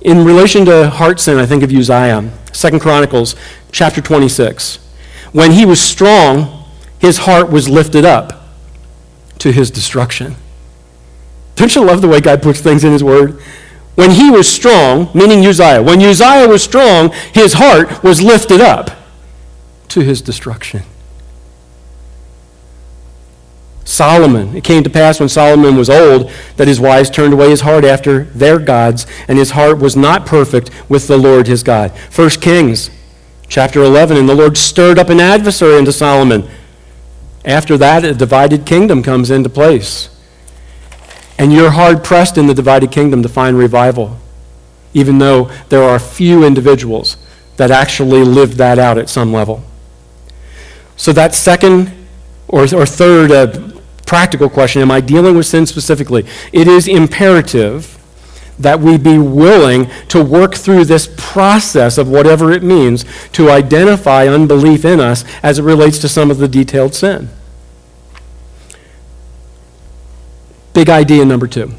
In relation to heart sin, I think of Uzziah, Second Chronicles chapter 26. When he was strong, his heart was lifted up to his destruction. Don't you love the way God puts things in his word? When he was strong, meaning Uzziah, when Uzziah was strong, his heart was lifted up to his destruction. Solomon, it came to pass when Solomon was old that his wives turned away his heart after their gods, and his heart was not perfect with the Lord his God. 1 Kings chapter 11, and the Lord stirred up an adversary unto Solomon after that, a divided kingdom comes into place. And you're hard pressed in the divided kingdom to find revival, even though there are few individuals that actually live that out at some level. So, that second Or, or third, a practical question Am I dealing with sin specifically? It is imperative that we be willing to work through this process of whatever it means to identify unbelief in us as it relates to some of the detailed sin. Big idea number two.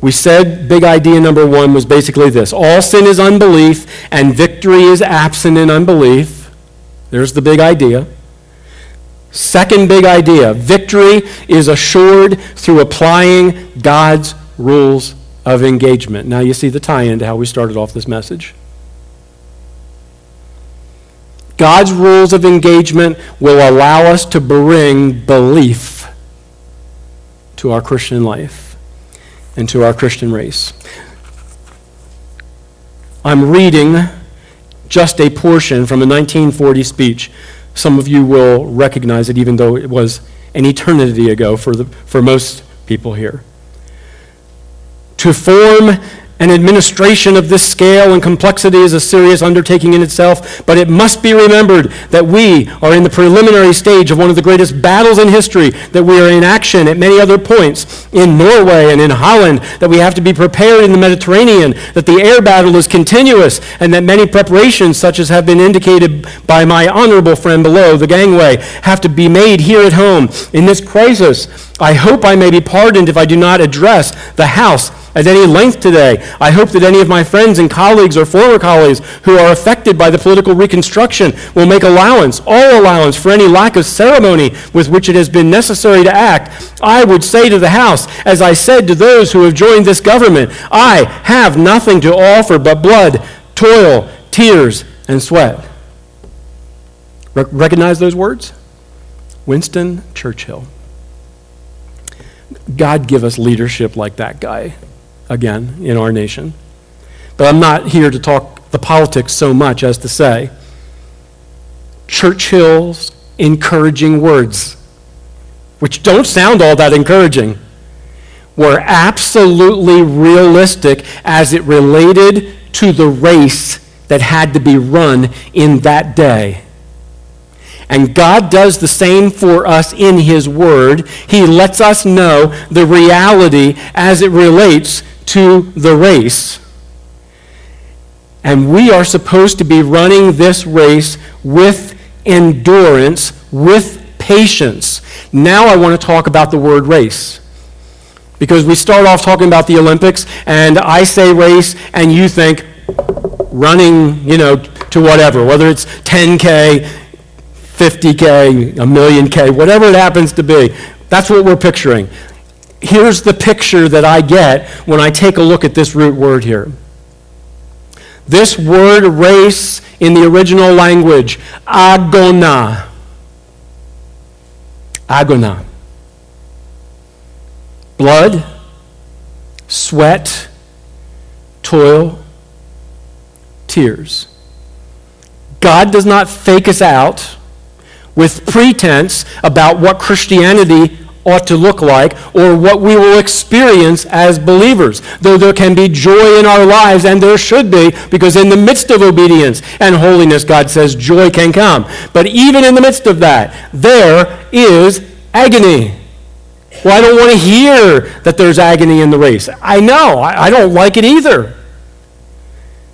We said big idea number one was basically this all sin is unbelief, and victory is absent in unbelief. There's the big idea. Second big idea victory is assured through applying God's rules of engagement. Now you see the tie in to how we started off this message. God's rules of engagement will allow us to bring belief to our Christian life and to our Christian race. I'm reading just a portion from a 1940 speech. Some of you will recognize it, even though it was an eternity ago for, the, for most people here. To form an administration of this scale and complexity is a serious undertaking in itself, but it must be remembered that we are in the preliminary stage of one of the greatest battles in history, that we are in action at many other points in Norway and in Holland, that we have to be prepared in the Mediterranean, that the air battle is continuous, and that many preparations, such as have been indicated by my honorable friend below the gangway, have to be made here at home. In this crisis, I hope I may be pardoned if I do not address the House at any length today. I hope that any of my friends and colleagues or former colleagues who are affected by the political reconstruction will make allowance, all allowance, for any lack of ceremony with which it has been necessary to act. I would say to the House, as I said to those who have joined this government, I have nothing to offer but blood, toil, tears, and sweat. Re- recognize those words? Winston Churchill. God give us leadership like that guy again in our nation. But I'm not here to talk the politics so much as to say Churchill's encouraging words, which don't sound all that encouraging, were absolutely realistic as it related to the race that had to be run in that day. And God does the same for us in His Word. He lets us know the reality as it relates to the race. And we are supposed to be running this race with endurance, with patience. Now I want to talk about the word race. Because we start off talking about the Olympics, and I say race, and you think running, you know, to whatever, whether it's 10K, 50K, a million K, whatever it happens to be. That's what we're picturing here's the picture that I get when I take a look at this root word here. This word race in the original language, agona. Agona. Blood, sweat, toil, tears. God does not fake us out with pretense about what Christianity ought to look like or what we will experience as believers. Though there can be joy in our lives, and there should be, because in the midst of obedience and holiness, God says joy can come. But even in the midst of that, there is agony. Well, I don't want to hear that there's agony in the race. I know, I, I don't like it either.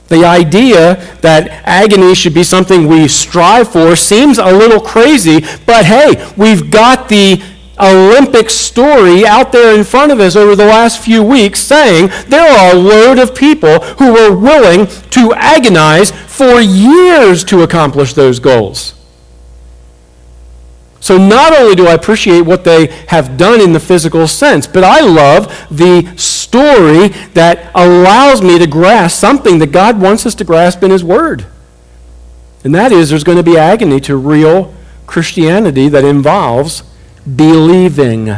The idea that agony should be something we strive for seems a little crazy, but hey, we've got the Olympic story out there in front of us over the last few weeks saying there are a load of people who were willing to agonize for years to accomplish those goals. So not only do I appreciate what they have done in the physical sense, but I love the story that allows me to grasp something that God wants us to grasp in His Word. And that is there's going to be agony to real Christianity that involves believing.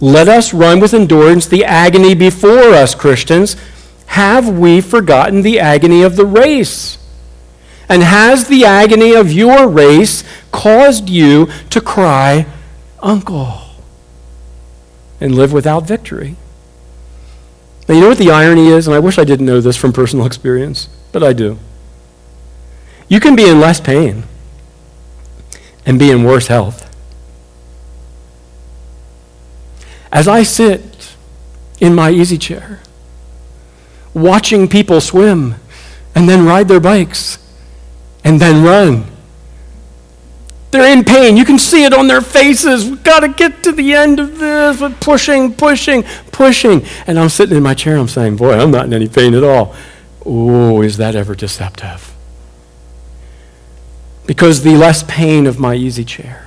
Let us run with endurance the agony before us, Christians. Have we forgotten the agony of the race? And has the agony of your race caused you to cry, Uncle, and live without victory? Now, you know what the irony is? And I wish I didn't know this from personal [LAUGHS] experience, but I do. You can be in less pain and be in worse health. As I sit in my easy chair, watching people swim and then ride their bikes and then run. They're in pain. You can see it on their faces. We've got to get to the end of this. But pushing, pushing, pushing. And I'm sitting in my chair. I'm saying, boy, I'm not in any pain at all. Oh, is that ever deceptive? Because the less pain of my easy chair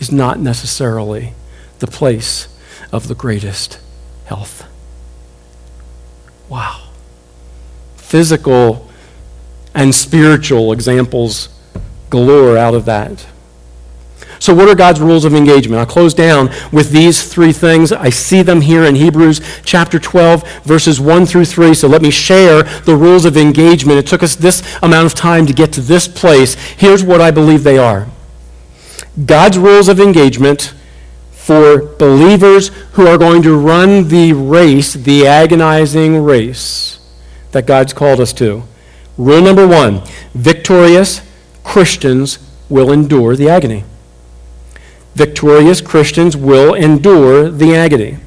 is not necessarily the place of the greatest health. Wow. Physical and spiritual examples galore out of that. So, what are God's rules of engagement? I'll close down with these three things. I see them here in Hebrews chapter 12, verses 1 through 3. So, let me share the rules of engagement. It took us this amount of time to get to this place. Here's what I believe they are God's rules of engagement for believers who are going to run the race, the agonizing race that God's called us to. Rule number one victorious Christians will endure the agony. Victorious Christians will endure the agony.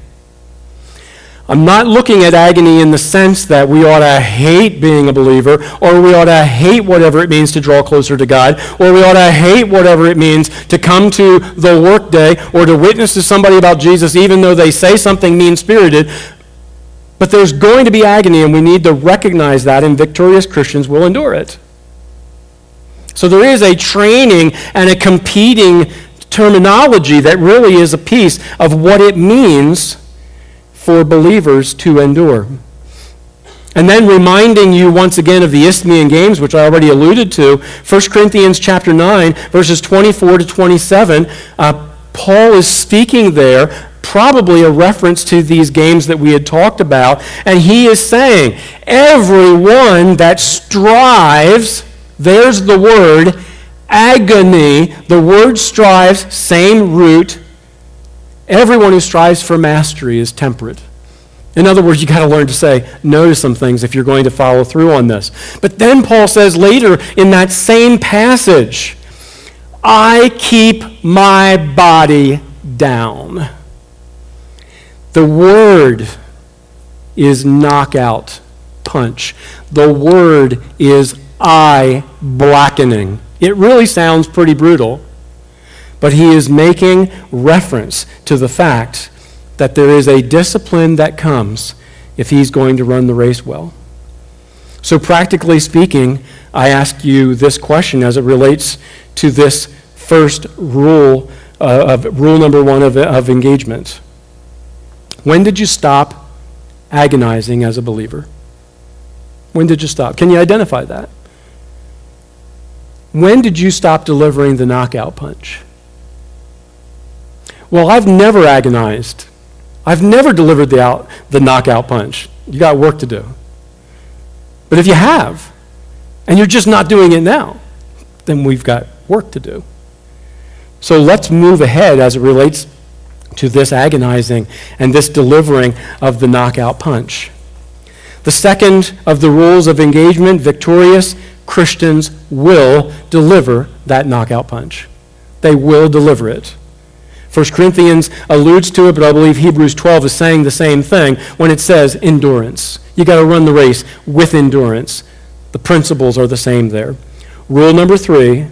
I'm not looking at agony in the sense that we ought to hate being a believer, or we ought to hate whatever it means to draw closer to God, or we ought to hate whatever it means to come to the workday or to witness to somebody about Jesus, even though they say something mean spirited. But there's going to be agony, and we need to recognize that, and victorious Christians will endure it. So there is a training and a competing terminology that really is a piece of what it means for believers to endure. And then reminding you once again of the Isthmian Games, which I already alluded to, 1 Corinthians chapter 9, verses 24 to 27, uh, Paul is speaking there, probably a reference to these games that we had talked about, and he is saying, everyone that strives, there's the word, agony, the word strives, same root, Everyone who strives for mastery is temperate. In other words, you got to learn to say no to some things if you're going to follow through on this. But then Paul says later in that same passage, I keep my body down. The word is knockout punch. The word is eye blackening. It really sounds pretty brutal. But he is making reference to the fact that there is a discipline that comes if he's going to run the race well. So, practically speaking, I ask you this question as it relates to this first rule uh, of rule number one of, of engagement. When did you stop agonizing as a believer? When did you stop? Can you identify that? When did you stop delivering the knockout punch? Well, I've never agonized. I've never delivered the, out, the knockout punch. You got work to do. But if you have, and you're just not doing it now, then we've got work to do. So let's move ahead as it relates to this agonizing and this delivering of the knockout punch. The second of the rules of engagement victorious Christians will deliver that knockout punch. They will deliver it. 1 Corinthians alludes to it, but I believe Hebrews 12 is saying the same thing when it says endurance. You got to run the race with endurance. The principles are the same there. Rule number three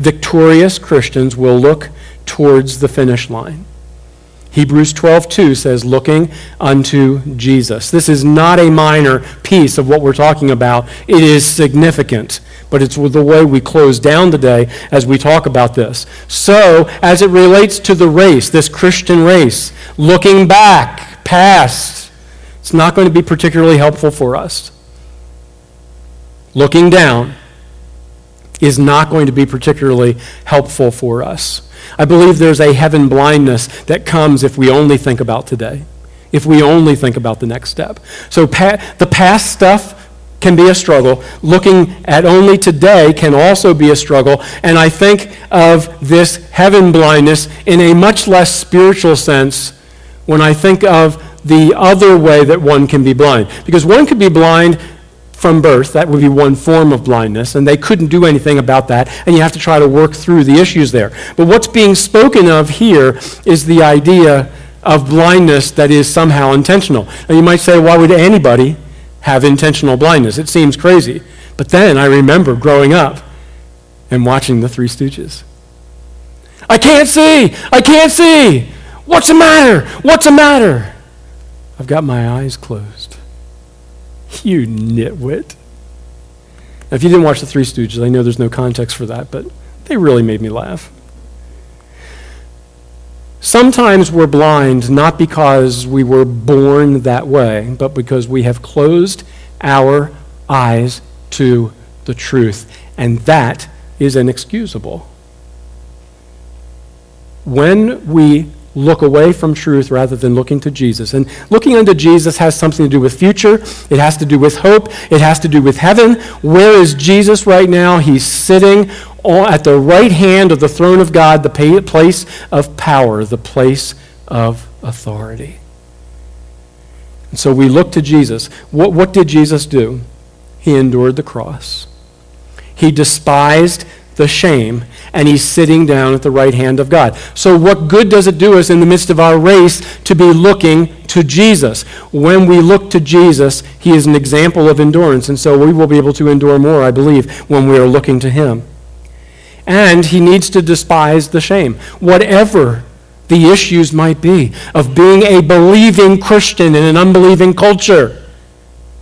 victorious Christians will look towards the finish line. Hebrews 12:2 says looking unto Jesus. This is not a minor piece of what we're talking about. It is significant, but it's the way we close down today as we talk about this. So, as it relates to the race, this Christian race, looking back, past, it's not going to be particularly helpful for us. Looking down is not going to be particularly helpful for us. I believe there's a heaven blindness that comes if we only think about today, if we only think about the next step. So pa- the past stuff can be a struggle. Looking at only today can also be a struggle. And I think of this heaven blindness in a much less spiritual sense when I think of the other way that one can be blind. Because one could be blind from birth. That would be one form of blindness, and they couldn't do anything about that, and you have to try to work through the issues there. But what's being spoken of here is the idea of blindness that is somehow intentional. Now, you might say, why would anybody have intentional blindness? It seems crazy. But then I remember growing up and watching the Three Stooges. I can't see! I can't see! What's the matter? What's the matter? I've got my eyes closed. You nitwit. Now, if you didn't watch The Three Stooges, I know there's no context for that, but they really made me laugh. Sometimes we're blind not because we were born that way, but because we have closed our eyes to the truth. And that is inexcusable. When we look away from truth rather than looking to Jesus. And looking unto Jesus has something to do with future, it has to do with hope, it has to do with heaven. Where is Jesus right now? He's sitting at the right hand of the throne of God, the place of power, the place of authority. And so we look to Jesus. What, what did Jesus do? He endured the cross. He despised the shame, and he's sitting down at the right hand of God. So, what good does it do us in the midst of our race to be looking to Jesus? When we look to Jesus, he is an example of endurance, and so we will be able to endure more, I believe, when we are looking to him. And he needs to despise the shame. Whatever the issues might be of being a believing Christian in an unbelieving culture.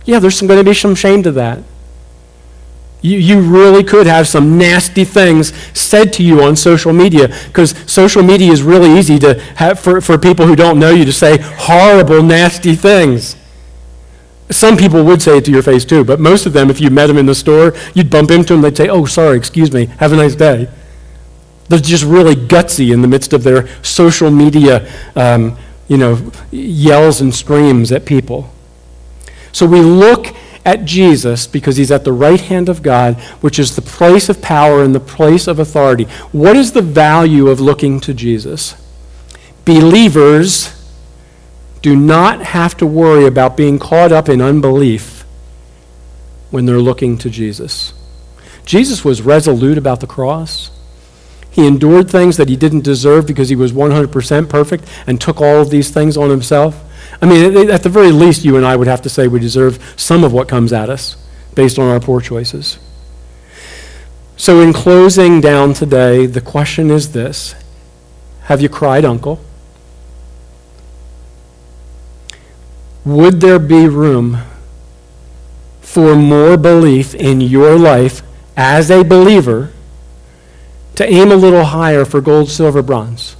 Yeah, there's going to be some shame to that. You, you really could have some nasty things said to you on social media because social media is really easy to have for, for people who don't know you to say horrible, nasty things. Some people would say it to your face too, but most of them, if you met them in the store, you'd bump into them, they'd say, Oh, sorry, excuse me, have a nice day. They're just really gutsy in the midst of their social media, um, you know, yells and screams at people. So we look at Jesus because he's at the right hand of God, which is the place of power and the place of authority. What is the value of looking to Jesus? Believers do not have to worry about being caught up in unbelief when they're looking to Jesus. Jesus was resolute about the cross. He endured things that he didn't deserve because he was 100% perfect and took all of these things on himself. I mean, at the very least, you and I would have to say we deserve some of what comes at us based on our poor choices. So, in closing down today, the question is this Have you cried, uncle? Would there be room for more belief in your life as a believer to aim a little higher for gold, silver, bronze?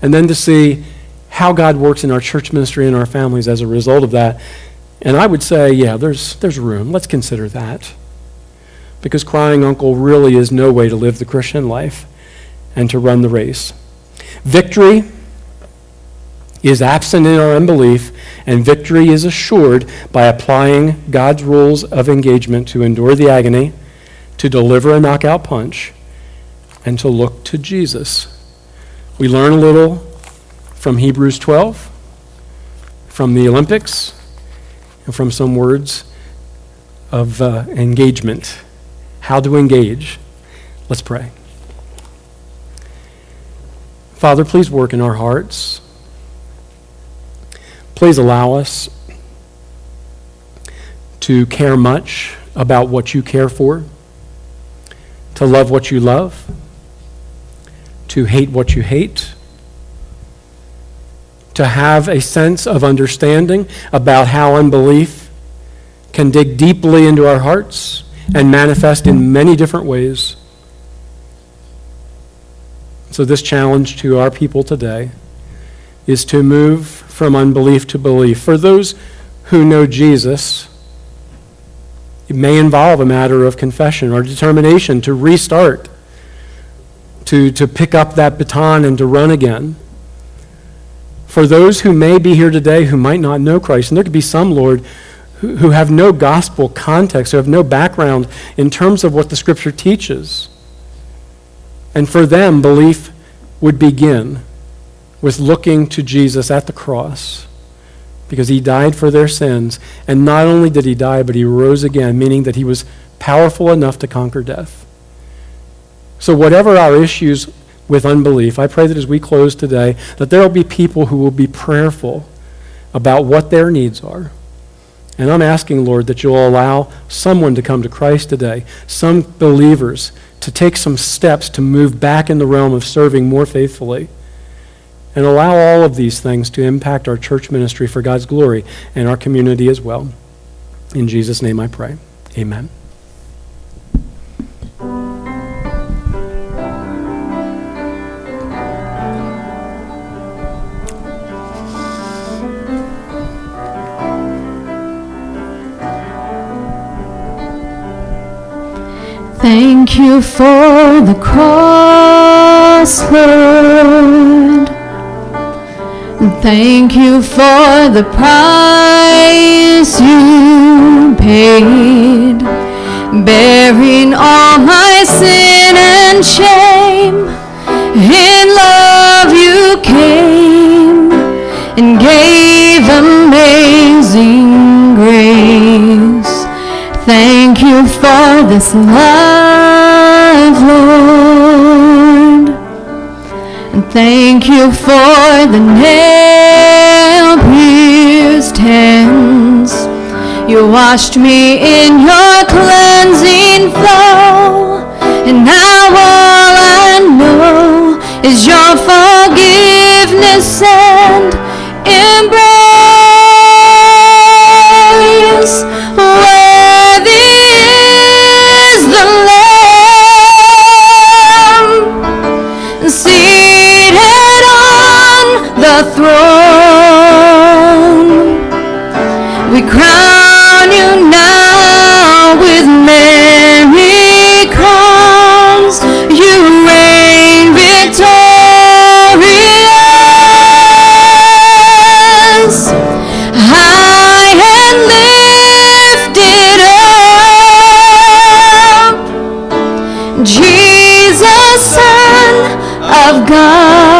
And then to see how God works in our church ministry and our families as a result of that. And I would say, yeah, there's, there's room. Let's consider that. Because crying uncle really is no way to live the Christian life and to run the race. Victory is absent in our unbelief, and victory is assured by applying God's rules of engagement to endure the agony, to deliver a knockout punch, and to look to Jesus. We learn a little from Hebrews 12, from the Olympics, and from some words of uh, engagement. How to engage. Let's pray. Father, please work in our hearts. Please allow us to care much about what you care for, to love what you love, to hate what you hate to have a sense of understanding about how unbelief can dig deeply into our hearts and manifest in many different ways. So, this challenge to our people today is to move from unbelief to belief. For those who know Jesus, it may involve a matter of confession or determination to restart, to, to pick up that baton and to run again for those who may be here today who might not know Christ, and there could be some, Lord, who, who have no gospel context, who have no background in terms of what the Scripture teaches. And for them, belief would begin with looking to Jesus at the cross because he died for their sins. And not only did he die, but he rose again, meaning that he was powerful enough to conquer death. So, whatever our issues with unbelief, I pray that as we close today, that there will be people who will be prayerful about what their needs are. And I'm asking, Lord, that you'll allow someone to come to Christ today, some believers to take some steps to move back in the realm of serving more faithfully. And allow all of these things to impact our church ministry for God's glory and our community as well. In Jesus' name I pray. Amen. Thank you for the cross, Lord. Thank you for the price you paid, bearing all my sin and shame. In love you came and gave amazing grace. Thank you for this love, Lord. And thank you for the nail pierced hands. You washed me in your cleansing flow. And now all I know is your forgiveness and embrace. Of